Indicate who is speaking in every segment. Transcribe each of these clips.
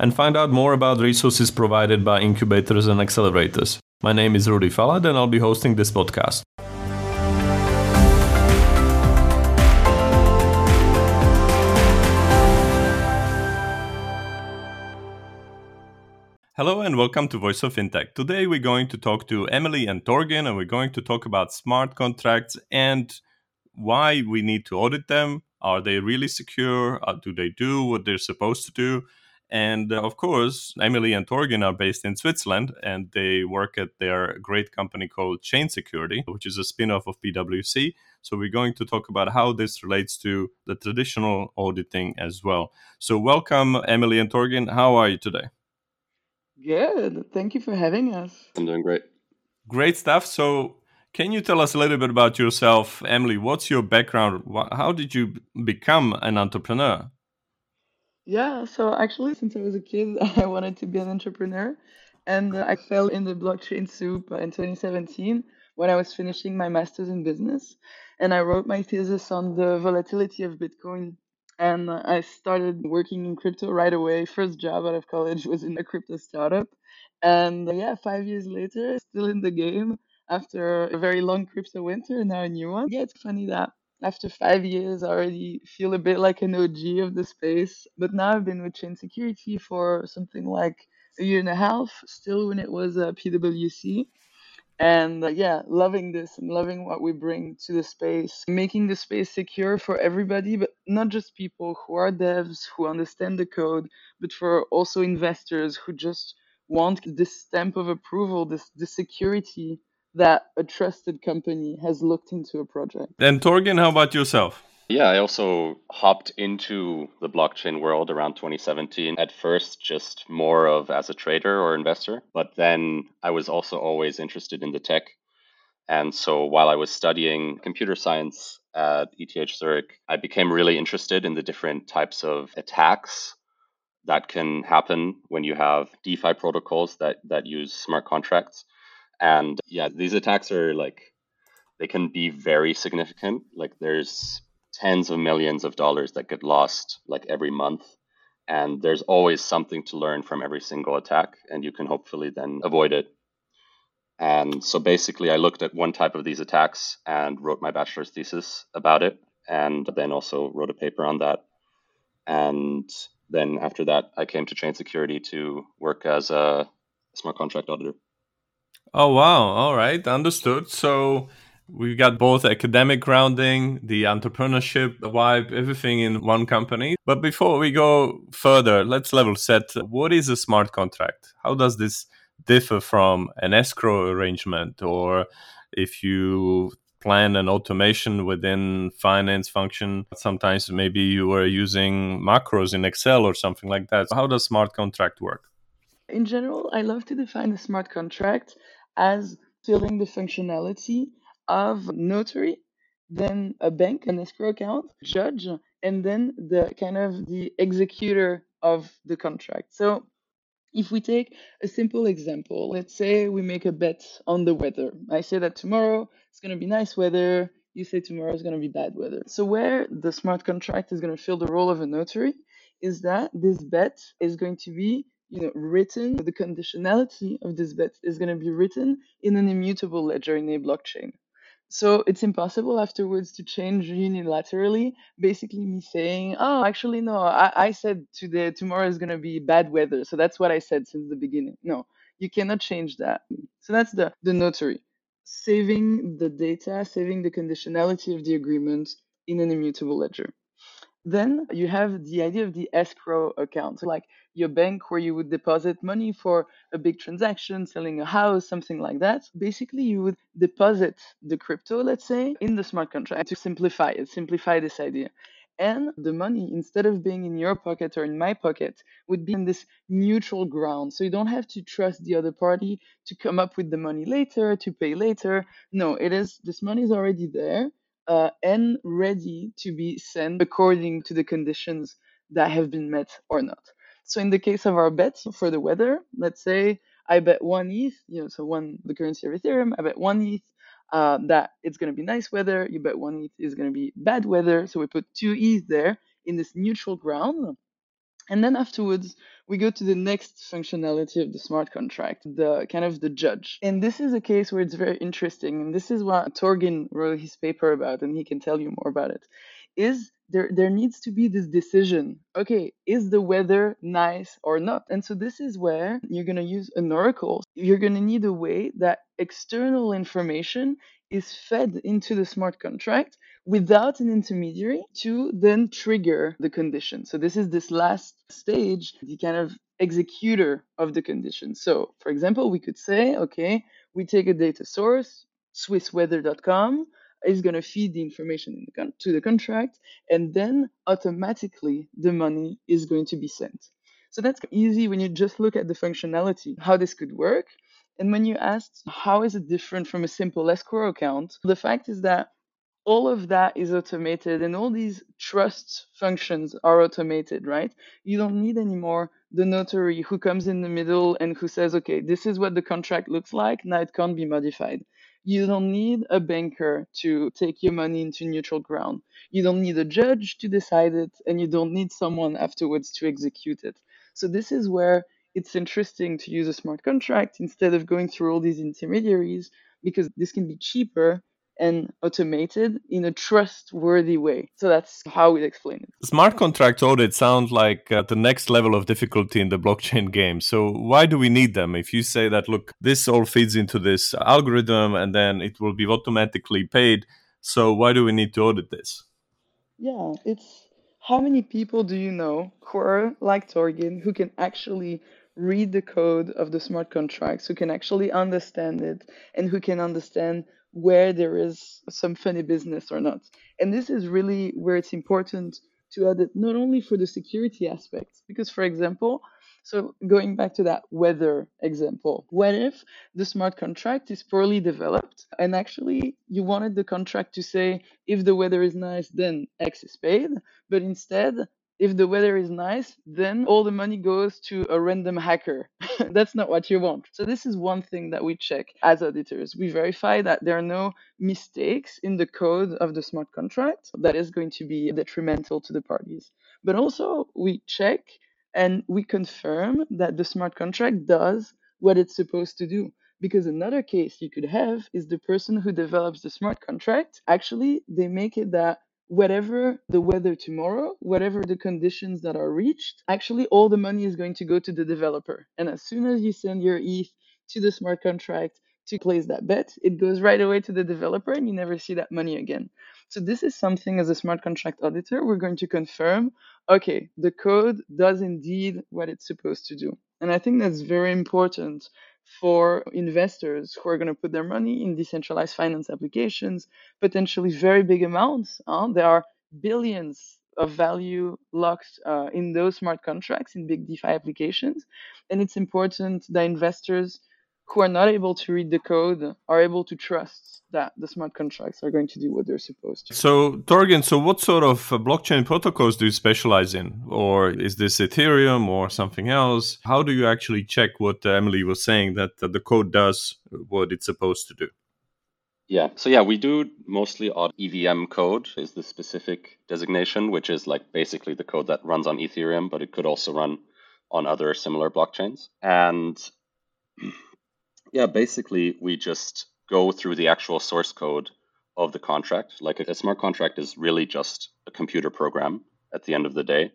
Speaker 1: and find out more about resources provided by incubators and accelerators. My name is Rudy Falat, and I'll be hosting this podcast. Hello and welcome to Voice of Fintech. Today we're going to talk to Emily and Torgin, and we're going to talk about smart contracts and why we need to audit them. Are they really secure? Uh, do they do what they're supposed to do? And uh, of course, Emily and Torgin are based in Switzerland and they work at their great company called Chain Security, which is a spin off of PwC. So we're going to talk about how this relates to the traditional auditing as well. So, welcome, Emily and Torgin. How are you today?
Speaker 2: Good. Thank you for having us.
Speaker 3: I'm doing great.
Speaker 1: Great stuff. So, can you tell us a little bit about yourself, Emily? What's your background? How did you become an entrepreneur?
Speaker 2: Yeah, so actually, since I was a kid, I wanted to be an entrepreneur. And I fell in the blockchain soup in 2017 when I was finishing my master's in business. And I wrote my thesis on the volatility of Bitcoin and I started working in crypto right away. First job out of college was in a crypto startup. And yeah, five years later, still in the game after a very long crypto winter, and now a new one. Yeah, it's funny that after five years, I already feel a bit like an OG of the space. But now I've been with Chain Security for something like a year and a half, still when it was a uh, PwC and uh, yeah loving this and loving what we bring to the space making the space secure for everybody but not just people who are devs who understand the code but for also investors who just want this stamp of approval this the security that a trusted company has looked into a project
Speaker 1: and torgin how about yourself
Speaker 3: yeah, I also hopped into the blockchain world around 2017. At first, just more of as a trader or investor, but then I was also always interested in the tech. And so while I was studying computer science at ETH Zurich, I became really interested in the different types of attacks that can happen when you have DeFi protocols that, that use smart contracts. And yeah, these attacks are like, they can be very significant. Like there's tens of millions of dollars that get lost like every month. And there's always something to learn from every single attack, and you can hopefully then avoid it. And so basically, I looked at one type of these attacks and wrote my bachelor's thesis about it, and then also wrote a paper on that. And then after that, I came to Chain Security to work as a smart contract auditor.
Speaker 1: Oh, wow. All right. Understood. So we got both academic grounding, the entrepreneurship the vibe, everything in one company. But before we go further, let's level set. What is a smart contract? How does this differ from an escrow arrangement or if you plan an automation within finance function sometimes maybe you were using macros in excel or something like that how does smart contract work
Speaker 2: in general i love to define a smart contract as filling the functionality of notary, then a bank, an escrow account, judge, and then the kind of the executor of the contract. So if we take a simple example, let's say we make a bet on the weather. I say that tomorrow it's going to be nice weather. You say tomorrow is going to be bad weather. So, where the smart contract is going to fill the role of a notary is that this bet is going to be you know, written, the conditionality of this bet is going to be written in an immutable ledger in a blockchain. So it's impossible afterwards to change unilaterally. Basically, me saying, "Oh, actually, no, I, I said today tomorrow is gonna be bad weather, so that's what I said since the beginning." No, you cannot change that. So that's the the notary, saving the data, saving the conditionality of the agreement in an immutable ledger. Then you have the idea of the escrow account, so like your bank where you would deposit money for a big transaction, selling a house, something like that. Basically, you would deposit the crypto, let's say, in the smart contract to simplify it, simplify this idea. And the money, instead of being in your pocket or in my pocket, would be in this neutral ground. So you don't have to trust the other party to come up with the money later, to pay later. No, it is this money is already there uh, and ready to be sent according to the conditions that have been met or not. So in the case of our bets for the weather, let's say I bet one ETH, you know, so one the currency of Ethereum, I bet one ETH uh, that it's going to be nice weather. You bet one ETH is going to be bad weather. So we put two ETH there in this neutral ground. And then afterwards, we go to the next functionality of the smart contract, the kind of the judge. And this is a case where it's very interesting. And this is what Torgin wrote his paper about, and he can tell you more about it. Is there there needs to be this decision. Okay, is the weather nice or not? And so this is where you're gonna use an oracle. You're gonna need a way that external information is fed into the smart contract without an intermediary to then trigger the condition. So this is this last stage, the kind of executor of the condition. So for example, we could say, okay, we take a data source, swissweather.com, is going to feed the information the con- to the contract, and then automatically the money is going to be sent. So that's easy when you just look at the functionality, how this could work. And when you asked how is it different from a simple escrow account, the fact is that all of that is automated and all these trust functions are automated, right? You don't need anymore the notary who comes in the middle and who says, okay, this is what the contract looks like. Now it can't be modified. You don't need a banker to take your money into neutral ground. You don't need a judge to decide it, and you don't need someone afterwards to execute it. So, this is where it's interesting to use a smart contract instead of going through all these intermediaries because this can be cheaper and automated in a trustworthy way. So that's how we explain it.
Speaker 1: Smart contract audit sounds like uh, the next level of difficulty in the blockchain game. So why do we need them? If you say that, look, this all feeds into this algorithm and then it will be automatically paid. So why do we need to audit this?
Speaker 2: Yeah, it's how many people do you know who are like Torgin who can actually read the code of the smart contracts, who can actually understand it, and who can understand where there is some funny business or not. And this is really where it's important to add it not only for the security aspects, because for example, so going back to that weather example, what if the smart contract is poorly developed and actually you wanted the contract to say if the weather is nice, then X is paid, but instead if the weather is nice, then all the money goes to a random hacker. That's not what you want. So, this is one thing that we check as auditors. We verify that there are no mistakes in the code of the smart contract that is going to be detrimental to the parties. But also, we check and we confirm that the smart contract does what it's supposed to do. Because another case you could have is the person who develops the smart contract, actually, they make it that whatever the weather tomorrow, whatever the conditions that are reached, actually all the money is going to go to the developer. And as soon as you send your ETH to the smart contract to place that bet, it goes right away to the developer and you never see that money again. So this is something as a smart contract auditor, we're going to confirm, okay, the code does indeed what it's supposed to do. And I think that's very important for investors who are going to put their money in decentralized finance applications, potentially very big amounts. Uh, there are billions of value locked uh, in those smart contracts in big DeFi applications. And it's important that investors who are not able to read the code are able to trust that the smart contracts are going to do what they're supposed to.
Speaker 1: So, Torgin, so what sort of uh, blockchain protocols do you specialize in? Or is this Ethereum or something else? How do you actually check what uh, Emily was saying that, that the code does what it's supposed to do?
Speaker 3: Yeah, so yeah, we do mostly on EVM code is the specific designation, which is like basically the code that runs on Ethereum, but it could also run on other similar blockchains. And yeah, basically, we just go through the actual source code of the contract. Like a smart contract is really just a computer program at the end of the day.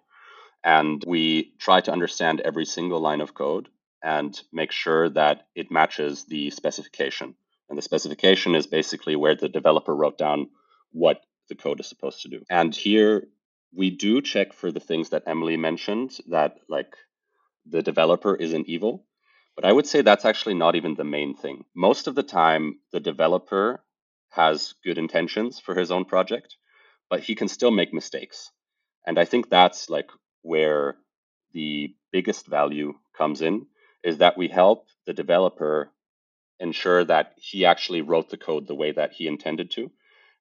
Speaker 3: And we try to understand every single line of code and make sure that it matches the specification. And the specification is basically where the developer wrote down what the code is supposed to do. And here we do check for the things that Emily mentioned that like the developer isn't evil. But I would say that's actually not even the main thing. Most of the time, the developer has good intentions for his own project, but he can still make mistakes. And I think that's like where the biggest value comes in is that we help the developer ensure that he actually wrote the code the way that he intended to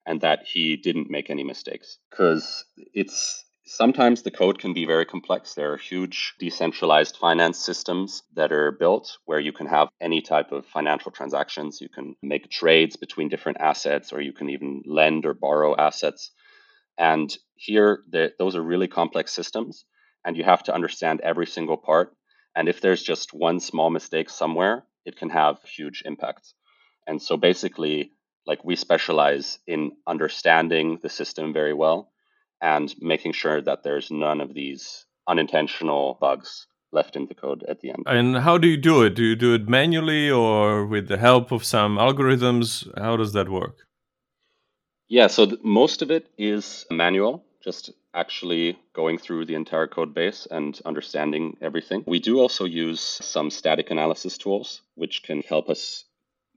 Speaker 3: and that he didn't make any mistakes because it's sometimes the code can be very complex. There are huge decentralized finance systems that are built where you can have any type of financial transactions. You can make trades between different assets or you can even lend or borrow assets. And here those are really complex systems and you have to understand every single part. And if there's just one small mistake somewhere it can have huge impacts. And so basically like we specialize in understanding the system very well and making sure that there's none of these unintentional bugs left in the code at the end.
Speaker 1: And how do you do it? Do you do it manually or with the help of some algorithms? How does that work?
Speaker 3: Yeah, so th- most of it is manual, just actually going through the entire code base and understanding everything. We do also use some static analysis tools, which can help us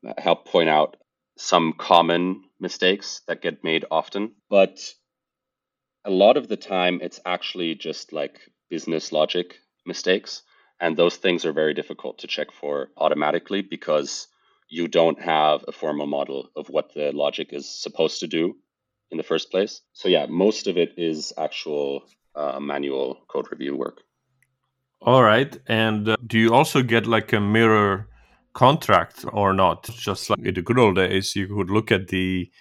Speaker 3: uh, help point out some common mistakes that get made often. But a lot of the time, it's actually just like business logic mistakes. And those things are very difficult to check for automatically because you don't have a formal model of what the logic is supposed to do in the first place. So, yeah, most of it is actual uh, manual code review work.
Speaker 1: All right. And uh, do you also get like a mirror contract or not? Just like in the good old days, you could look at the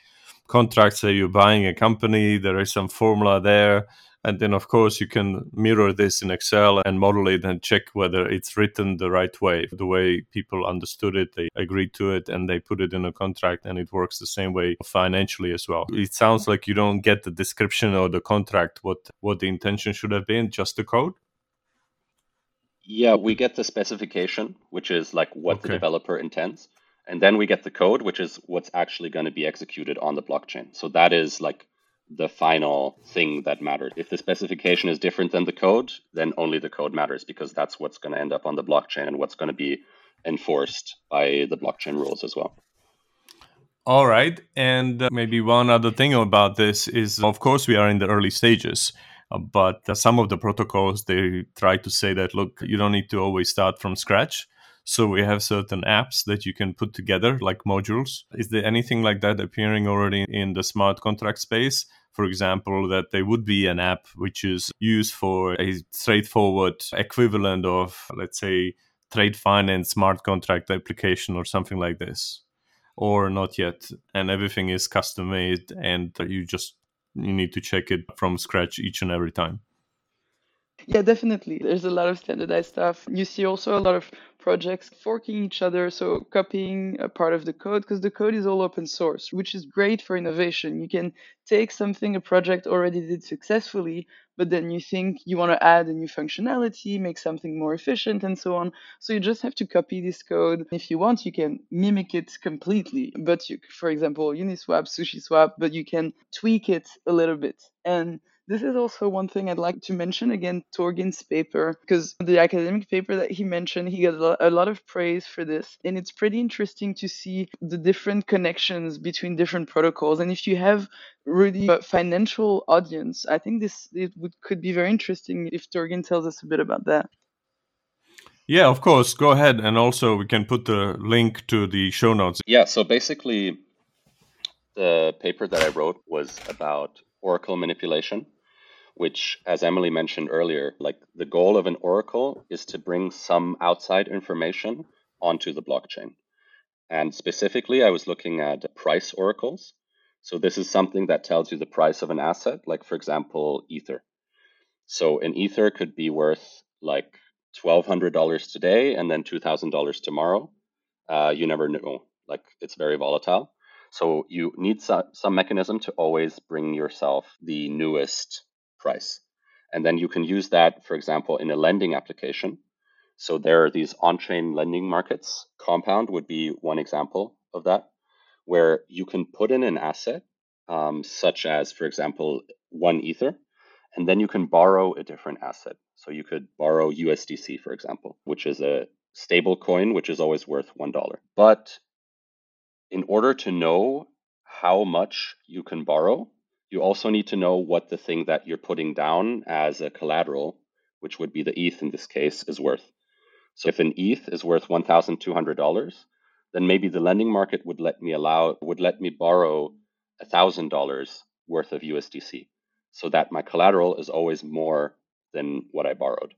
Speaker 1: contracts that you're buying a company, there is some formula there. And then, of course, you can mirror this in Excel and model it and check whether it's written the right way, the way people understood it, they agreed to it, and they put it in a contract, and it works the same way financially as well. It sounds like you don't get the description or the contract, what, what the intention should have been, just the code.
Speaker 3: Yeah, we get the specification, which is like what okay. the developer intends. And then we get the code, which is what's actually going to be executed on the blockchain. So that is like the final thing that matters. If the specification is different than the code, then only the code matters because that's what's going to end up on the blockchain and what's going to be enforced by the blockchain rules as well.
Speaker 1: All right. And uh, maybe one other thing about this is, of course, we are in the early stages. Uh, but some of the protocols they try to say that look you don't need to always start from scratch so we have certain apps that you can put together like modules. Is there anything like that appearing already in the smart contract space? For example, that there would be an app which is used for a straightforward equivalent of, let's say, trade finance smart contract application or something like this or not yet and everything is custom made and you just you need to check it from scratch each and every time
Speaker 2: yeah definitely there's a lot of standardized stuff you see also a lot of projects forking each other, so copying a part of the code, because the code is all open source, which is great for innovation. You can take something a project already did successfully, but then you think you want to add a new functionality, make something more efficient, and so on. So you just have to copy this code. If you want, you can mimic it completely. But you, for example, Uniswap, SushiSwap, but you can tweak it a little bit. And this is also one thing I'd like to mention again, Torgin's paper, because the academic paper that he mentioned, he got a lot of praise for this. And it's pretty interesting to see the different connections between different protocols. And if you have really a financial audience, I think this it would, could be very interesting if Torgin tells us a bit about that.
Speaker 1: Yeah, of course. Go ahead. And also, we can put the link to the show notes.
Speaker 3: Yeah, so basically, the paper that I wrote was about Oracle manipulation which, as Emily mentioned earlier, like the goal of an oracle is to bring some outside information onto the blockchain. And specifically, I was looking at price oracles. So this is something that tells you the price of an asset, like for example, Ether. So an Ether could be worth like $1,200 today and then $2,000 tomorrow. Uh, you never know. Like it's very volatile. So you need so- some mechanism to always bring yourself the newest price. And then you can use that, for example, in a lending application. So there are these on chain lending markets. Compound would be one example of that, where you can put in an asset, um, such as, for example, one Ether, and then you can borrow a different asset. So you could borrow USDC, for example, which is a stable coin, which is always worth $1. But in order to know how much you can borrow, You also need to know what the thing that you're putting down as a collateral, which would be the ETH in this case, is worth. So if an ETH is worth $1,200, then maybe the lending market would let me allow would let me borrow $1,000 worth of USDC so that my collateral is always more than what I borrowed.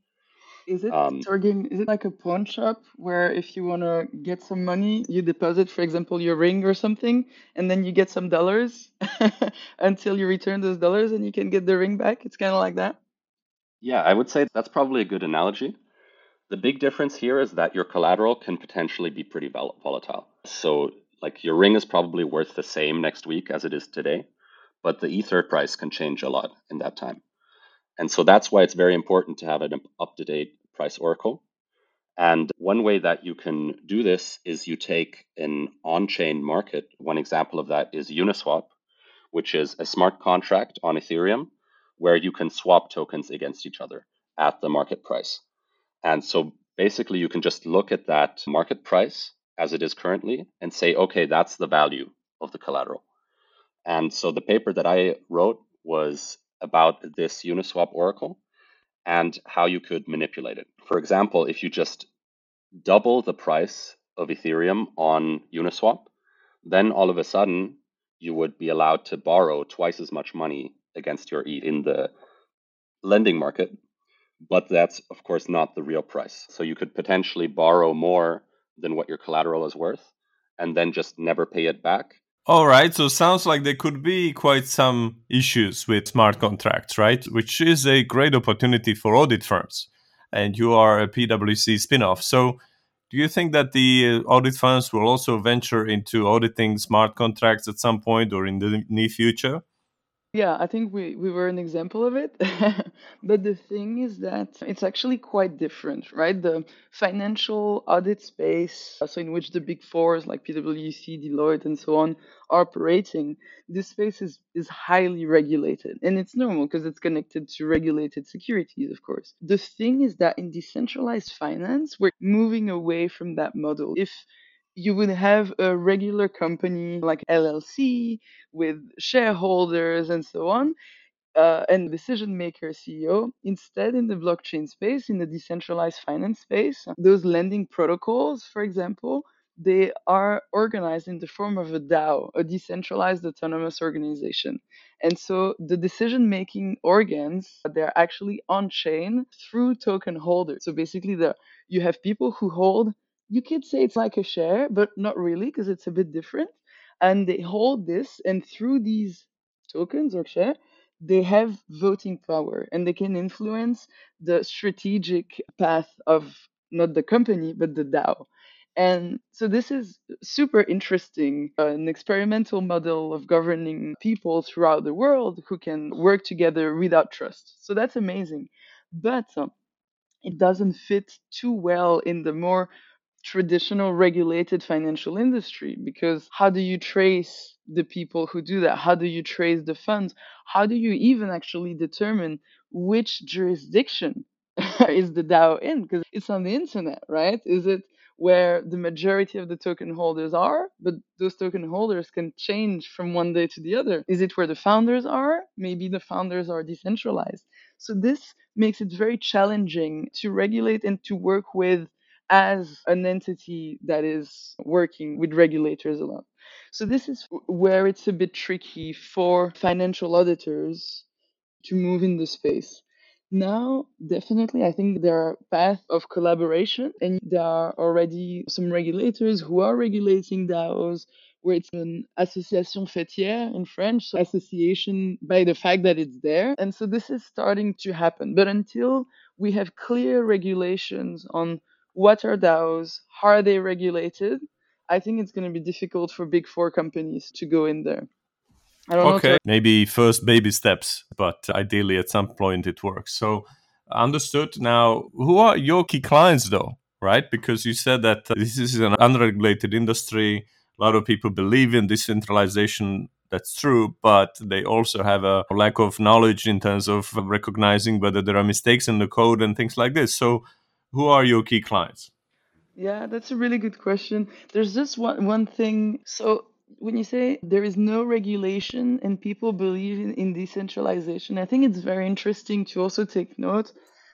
Speaker 2: Is it um, Is it like a pawn shop where if you want to get some money, you deposit, for example, your ring or something, and then you get some dollars until you return those dollars and you can get the ring back? It's kind of like that.
Speaker 3: Yeah, I would say that's probably a good analogy. The big difference here is that your collateral can potentially be pretty volatile. So, like your ring is probably worth the same next week as it is today, but the ether price can change a lot in that time. And so that's why it's very important to have an up to date price oracle. And one way that you can do this is you take an on chain market. One example of that is Uniswap, which is a smart contract on Ethereum where you can swap tokens against each other at the market price. And so basically, you can just look at that market price as it is currently and say, okay, that's the value of the collateral. And so the paper that I wrote was about this Uniswap oracle and how you could manipulate it. For example, if you just double the price of Ethereum on Uniswap, then all of a sudden you would be allowed to borrow twice as much money against your ETH in the lending market. But that's, of course, not the real price. So you could potentially borrow more than what your collateral is worth and then just never pay it back
Speaker 1: all right, so sounds like there could be quite some issues with smart contracts, right? Which is a great opportunity for audit firms. And you are a PwC spin-off. So do you think that the uh, audit firms will also venture into auditing smart contracts at some point or in the near future?
Speaker 2: Yeah, I think we, we were an example of it. but the thing is that it's actually quite different, right? The financial audit space, uh, so in which the big fours like PwC, Deloitte, and so on are operating, this space is, is highly regulated. And it's normal because it's connected to regulated securities, of course. The thing is that in decentralized finance, we're moving away from that model. If you would have a regular company like LLC with shareholders and so on, uh, and decision maker CEO. Instead, in the blockchain space, in the decentralized finance space, those lending protocols, for example, they are organized in the form of a DAO, a decentralized autonomous organization. And so the decision making organs, they're actually on chain through token holders. So basically, the, you have people who hold you could say it's like a share, but not really because it's a bit different. And they hold this, and through these tokens or share, they have voting power and they can influence the strategic path of not the company, but the DAO. And so this is super interesting, an experimental model of governing people throughout the world who can work together without trust. So that's amazing. But um, it doesn't fit too well in the more traditional regulated financial industry because how do you trace the people who do that? How do you trace the funds? How do you even actually determine which jurisdiction is the DAO in? Because it's on the internet, right? Is it where the majority of the token holders are, but those token holders can change from one day to the other? Is it where the founders are? Maybe the founders are decentralized. So this makes it very challenging to regulate and to work with as an entity that is working with regulators alone. So this is where it's a bit tricky for financial auditors to move in the space. Now, definitely, I think there are paths of collaboration, and there are already some regulators who are regulating DAOs, where it's an association faîtière in French, so association by the fact that it's there. And so this is starting to happen. But until we have clear regulations on what are DAOs? How are they regulated? I think it's going to be difficult for big four companies to go in there.
Speaker 1: okay, maybe first baby steps, but ideally at some point it works. So understood. Now, who are your key clients though? Right? Because you said that this is an unregulated industry. A lot of people believe in decentralization. That's true, but they also have a lack of knowledge in terms of recognizing whether there are mistakes in the code and things like this. So, who are your key clients?
Speaker 2: Yeah, that's a really good question. There's just one one thing. So when you say there is no regulation and people believe in, in decentralization, I think it's very interesting to also take note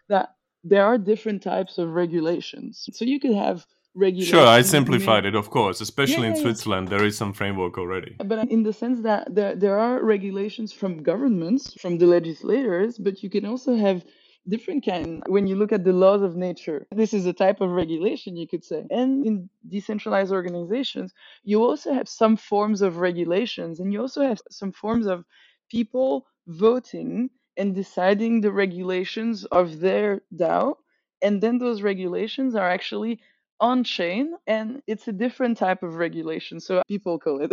Speaker 2: that there are different types of regulations. So you could have regulations.
Speaker 1: Sure, I simplified it, of course. Especially
Speaker 2: Yeah,
Speaker 1: in
Speaker 2: yeah, yeah.
Speaker 1: Switzerland, there is some framework already.
Speaker 2: But in the sense that there, there are regulations from governments, from the legislators, but you can also have different kind when you look at the laws of nature this is a type of regulation you could say. And in decentralized organizations you also have some forms of regulations and you also have some forms of people voting and deciding the regulations of their DAO. And then those regulations are actually on chain and it's a different type of regulation so people call it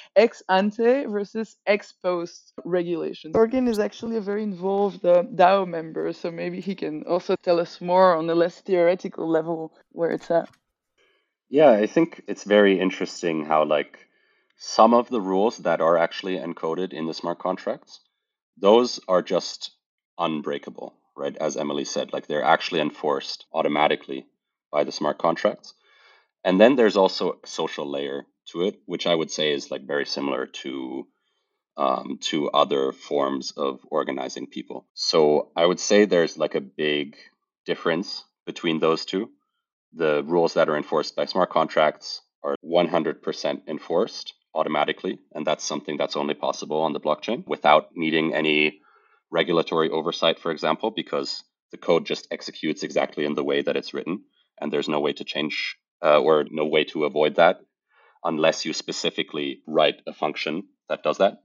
Speaker 2: ex ante versus ex post regulation. Torgin is actually a very involved uh, dao member so maybe he can also tell us more on a less theoretical level where it's at.
Speaker 3: Yeah, I think it's very interesting how like some of the rules that are actually encoded in the smart contracts, those are just unbreakable, right? As Emily said, like they're actually enforced automatically by the smart contracts. And then there's also a social layer to it, which I would say is like very similar to um, to other forms of organizing people. So I would say there's like a big difference between those two. The rules that are enforced by smart contracts are 100% enforced automatically, and that's something that's only possible on the blockchain without needing any regulatory oversight, for example, because the code just executes exactly in the way that it's written, and there's no way to change uh, or no way to avoid that unless you specifically write a function that does that.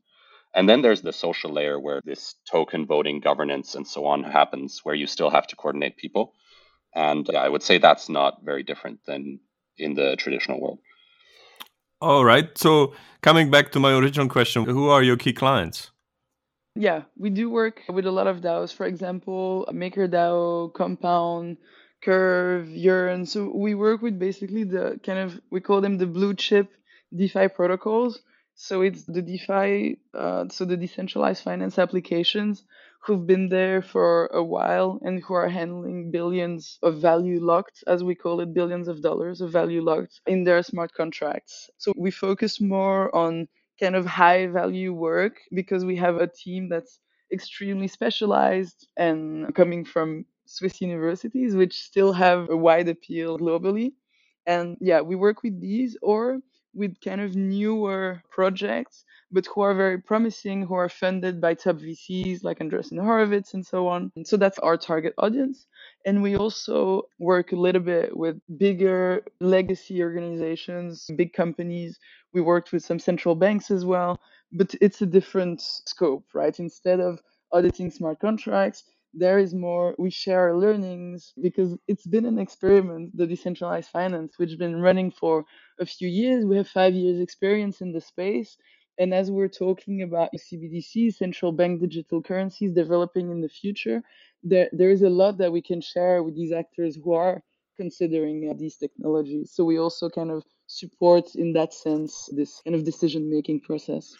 Speaker 3: And then there's the social layer where this token voting governance and so on happens, where you still have to coordinate people. And yeah, I would say that's not very different than in the traditional world.
Speaker 1: All right. So, coming back to my original question, who are your key clients?
Speaker 2: Yeah, we do work with a lot of DAOs. For example, MakerDAO, Compound, Curve, Yearn. So we work with basically the kind of we call them the blue chip DeFi protocols. So it's the DeFi, uh, so the decentralized finance applications who've been there for a while and who are handling billions of value locked, as we call it, billions of dollars of value locked in their smart contracts. So we focus more on kind of high value work because we have a team that's extremely specialized and coming from Swiss universities, which still have a wide appeal globally. And yeah, we work with these or with kind of newer projects, but who are very promising, who are funded by top VCs like Andreessen Horowitz and so on. And so that's our target audience. And we also work a little bit with bigger legacy organizations, big companies. We worked with some central banks as well, but it's a different scope, right? Instead of auditing smart contracts, there is more we share learnings because it's been an experiment the decentralized finance which has been running for a few years. We have five years experience in the space. And as we're talking about cbdc central bank digital currencies developing in the future there, there is a lot that we can share with these actors who are considering uh, these technologies. So we also kind of support in that sense this kind of decision making process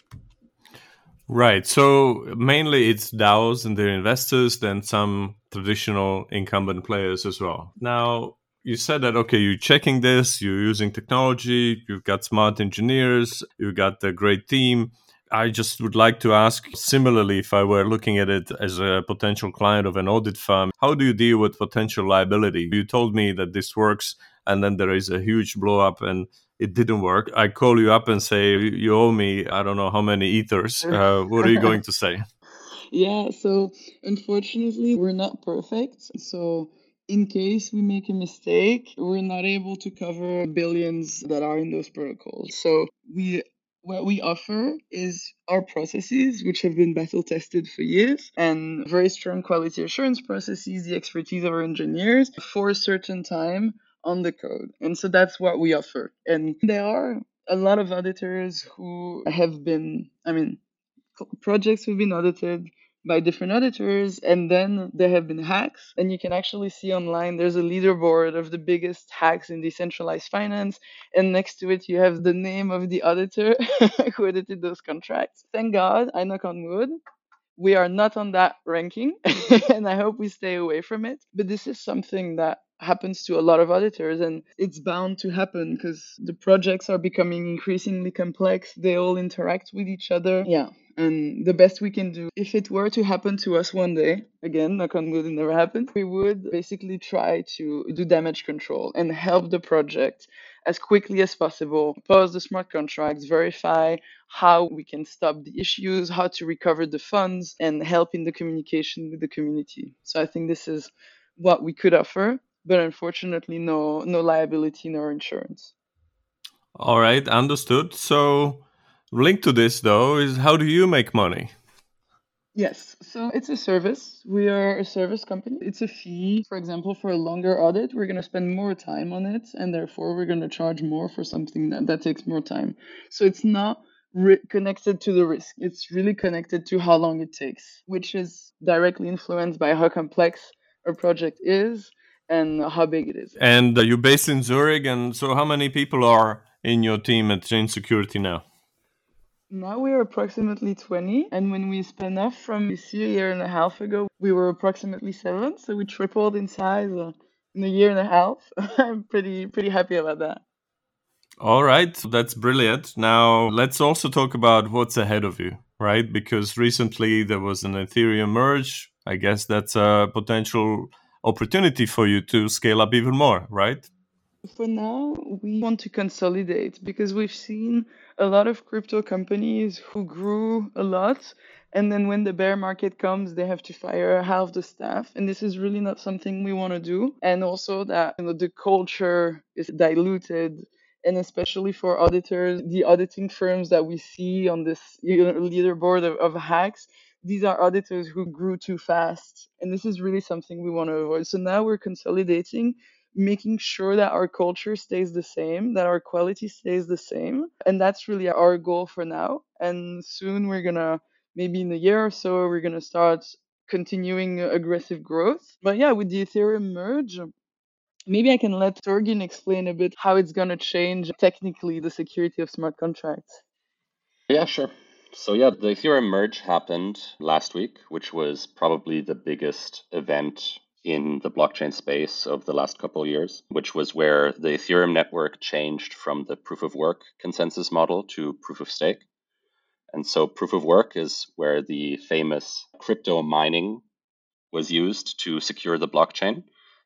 Speaker 1: Right. So mainly it's DAOs and their investors, then some traditional incumbent players as well. Now, you said that, okay, you're checking this, you're using technology, you've got smart engineers, you've got a great team. I just would like to ask similarly, if I were looking at it as a potential client of an audit firm, how do you deal with potential liability? You told me that this works and then there is a huge blow up and it didn't work. I call you up and say, you owe me, I don't know how many ethers. Uh, what are you going to say?
Speaker 2: Yeah, so unfortunately, we're not perfect. So, in case we make a mistake, we're not able to cover billions that are in those protocols. So, we what we offer is our processes, which have been battle tested for years, and very strong quality assurance processes, the expertise of our engineers for a certain time on the code. And so that's what we offer. And there are a lot of auditors who have been, I mean, projects have been audited by different auditors and then there have been hacks and you can actually see online there's a leaderboard of the biggest hacks in decentralized finance and next to it you have the name of the auditor who edited those contracts thank god i knock on wood we are not on that ranking and i hope we stay away from it but this is something that happens to a lot of auditors and it's bound to happen because the projects are becoming increasingly complex. They all interact with each other. Yeah. And the best we can do if it were to happen to us one day again knock on wood it never happened we would basically try to do damage control and help the project as quickly as possible pause the smart contracts verify how we can stop the issues how to recover the funds and help in the communication with the community. So i think this is what we could offer but unfortunately no no liability nor insurance
Speaker 1: all right understood so linked to this though is how do you make money
Speaker 2: Yes, so it's a service. We are a service company. It's a fee. For example, for a longer audit, we're going to spend more time on it, and therefore we're going to charge more for something that, that takes more time. So it's not ri- connected to the risk. It's really connected to how long it takes, which is directly influenced by how complex a project is and how big it is.
Speaker 1: And uh, you're based in Zurich, and so how many people are in your team at Chain Security now?
Speaker 2: Now we are approximately 20, and when we spun off from this year, year and a half ago, we were approximately seven, so we tripled in size uh, in a year and a half. I'm pretty pretty happy about that.
Speaker 1: All right, that's brilliant. Now let's also talk about what's ahead of you, right? Because recently there was an Ethereum merge. I guess that's a potential opportunity for you to scale up even more, right?
Speaker 2: For now, we want to consolidate because we've seen a lot of crypto companies who grew a lot. And then when the bear market comes, they have to fire half the staff. And this is really not something we want to do. And also that you know, the culture is diluted. And especially for auditors, the auditing firms that we see on this leaderboard of, of hacks, these are auditors who grew too fast. And this is really something we want to avoid. So now we're consolidating making sure that our culture stays the same, that our quality stays the same. And that's really our goal for now. And soon we're going to, maybe in a year or so, we're going to start continuing aggressive growth. But yeah, with the Ethereum merge, maybe I can let Torgin explain a bit how it's going to change technically the security of smart contracts.
Speaker 3: Yeah, sure. So yeah, the Ethereum merge happened last week, which was probably the biggest event in the blockchain space of the last couple of years, which was where the Ethereum network changed from the proof of work consensus model to proof of stake. And so proof of work is where the famous crypto mining was used to secure the blockchain.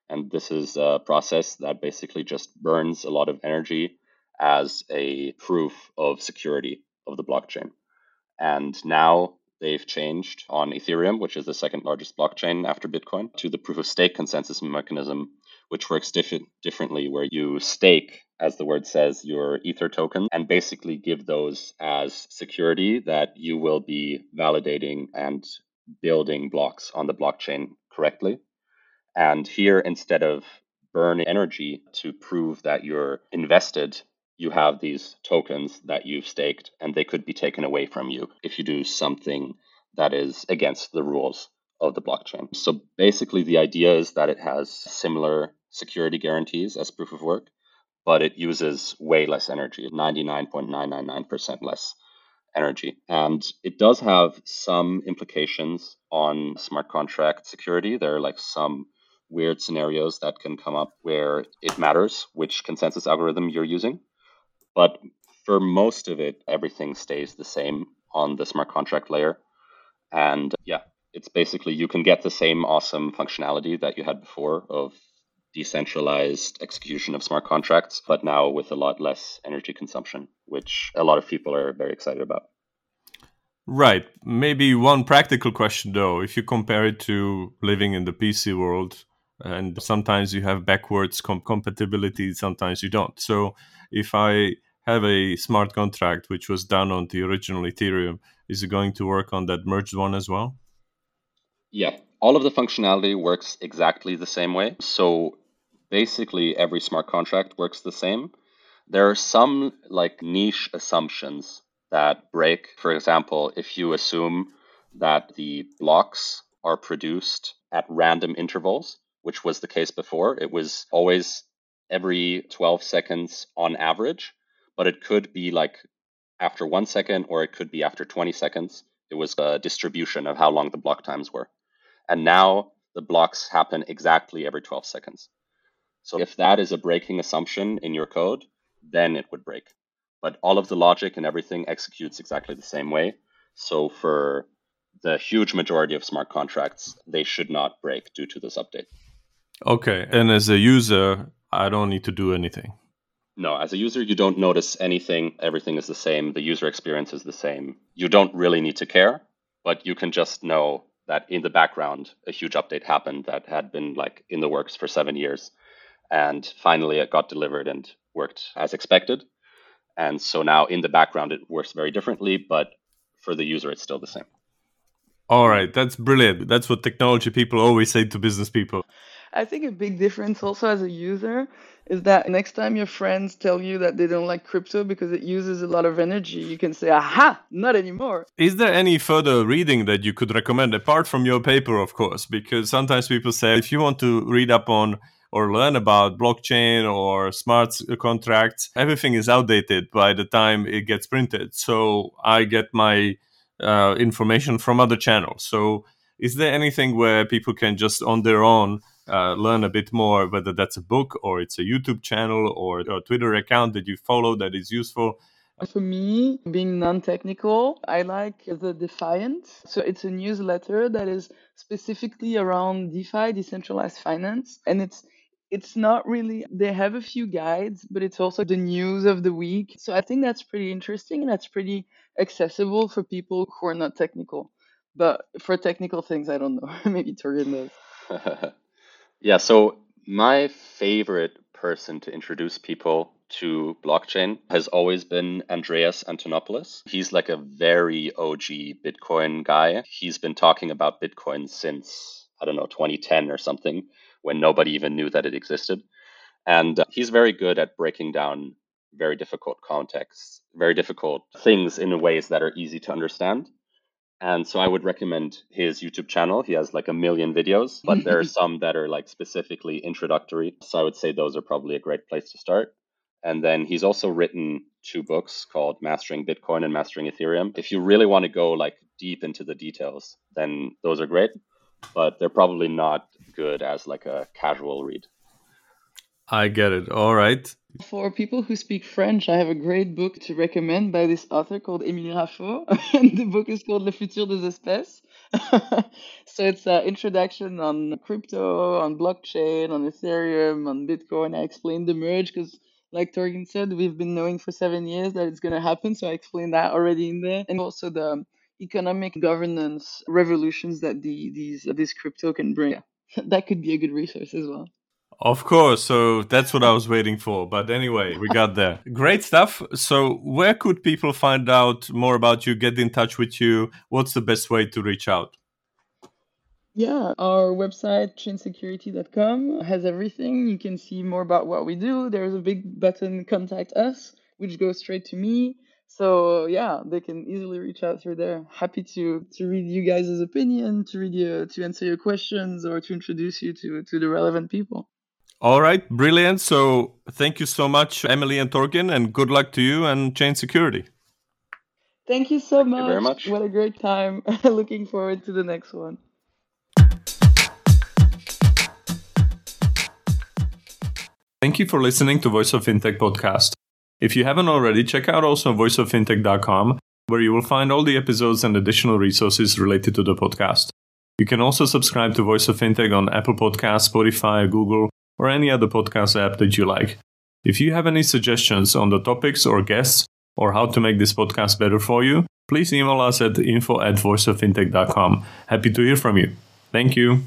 Speaker 3: And this is a process that basically just burns a lot of energy as a proof of security of the blockchain. And now they've changed on Ethereum, which is the second largest blockchain after Bitcoin, to the proof of stake consensus mechanism, which works diff- differently, where you stake, as the word says, your Ether token and basically give those as security that you will be validating and building blocks on the blockchain correctly. And here, instead of burn energy to prove that you're invested you have these tokens that you've staked and they could be taken away from you if you do something that is against the rules of the blockchain. So basically, the idea is that it has similar security guarantees as proof of work, but it uses way less energy 99.999% less energy. And it does have some implications on smart contract security. There are like some weird scenarios that can come up where it matters which consensus algorithm you're using. But for most of it, everything stays the same on the smart contract layer. And yeah, it's basically you can get the same awesome functionality that you had before of decentralized execution of smart contracts, but now with a lot less energy consumption, which a lot of people are very excited about.
Speaker 1: Right. Maybe one practical question though, if you compare it to living in the PC world, and sometimes you have backwards com- compatibility, sometimes you don't. So if I have a smart contract which was done on the original Ethereum, is it going to work on that merged one as well?
Speaker 3: Yeah, all of the functionality works exactly the same way. So basically, every smart contract works the same. There are some like niche assumptions that break. For example, if you assume that the blocks are produced at random intervals, which was the case before, it was always every 12 seconds on average but it could be like after one second or it could be after 20 seconds. It was a distribution of how long the block times were. And now the blocks happen exactly every 12 seconds. So if that is a breaking assumption in your code, then it would break. But all of the logic and everything executes exactly the same way. So for the huge majority of smart contracts, they should not break due to this update.
Speaker 1: Okay. And as a user, I don't need to do anything.
Speaker 3: No, as a user, you don't notice anything. Everything is the same. The user experience is the same. You don't really need to care, but you can just know that in the background, a huge update happened that had been like in the works for seven years. And finally, it got delivered and worked as expected. And so now in the background, it works very differently, but for the user, it's still the same.
Speaker 1: All right, that's brilliant. That's what technology people always say to business people.
Speaker 2: I think a big difference also as a user is that next time your friends tell you that they don't like crypto because it uses a lot of energy, you can say, aha, not anymore.
Speaker 1: Is there any further reading that you could recommend apart from your paper, of course? Because sometimes people say if you want to read up on or learn about blockchain or smart contracts, everything is outdated by the time it gets printed. So I get my uh, information from other channels. So, is there anything where people can just on their own uh, learn a bit more, whether that's a book or it's a YouTube channel or a Twitter account that you follow that is useful?
Speaker 2: For me, being non technical, I like the Defiant. So it's a newsletter that is specifically around DeFi, decentralized finance. And it's it's not really they have a few guides but it's also the news of the week so i think that's pretty interesting and that's pretty accessible for people who are not technical but for technical things i don't know maybe Torgin
Speaker 3: knows yeah so my favorite person to introduce people to blockchain has always been Andreas Antonopoulos. He's like a very OG Bitcoin guy. He's been talking about Bitcoin since, I don't know, 2010 or something when nobody even knew that it existed. And uh, he's very good at breaking down very difficult contexts, very difficult things in ways that are easy to understand. And so I would recommend his YouTube channel. He has like a million videos, but there are mm-hmm. some that are like specifically introductory. So I would say those are probably a great place to start. And then he's also written two books called Mastering Bitcoin and Mastering Ethereum. If you really want to go like deep into the details, then those are great, but they're probably not good as like a casual read.
Speaker 1: I get it. All right.
Speaker 2: For people who speak French, I have a great book to recommend by this author called Émilie Raffo, and the book is called Le futur des espèces. so it's an introduction on crypto, on blockchain, on Ethereum, on Bitcoin. I explain the merge because, like Torgin said, we've been knowing for seven years that it's going to happen. So I explained that already in there, and also the economic governance revolutions that the, these this crypto can bring. that could be a good resource as well.
Speaker 1: Of course. So that's what I was waiting for. But anyway, we got there. Great stuff. So, where could people find out more about you, get in touch with you? What's the best way to reach out?
Speaker 2: Yeah, our website, chainsecurity.com, has everything. You can see more about what we do. There's a big button, Contact Us, which goes straight to me. So yeah, they can easily reach out through there. Happy to to read you guys' opinion, to read you, to answer your questions, or to introduce you to to the relevant people.
Speaker 1: All right, brilliant. So thank you so much, Emily and Torgin, and good luck to you and Chain Security.
Speaker 2: Thank you so
Speaker 3: much. You very much.
Speaker 2: What a great time. Looking forward to the next one.
Speaker 1: Thank you for listening to Voice of Fintech podcast. If you haven't already, check out also voiceoffintech.com, where you will find all the episodes and additional resources related to the podcast. You can also subscribe to Voice of Fintech on Apple Podcasts, Spotify, Google, or any other podcast app that you like. If you have any suggestions on the topics or guests, or how to make this podcast better for you, please email us at info at voiceoffintech.com. Happy to hear from you. Thank you.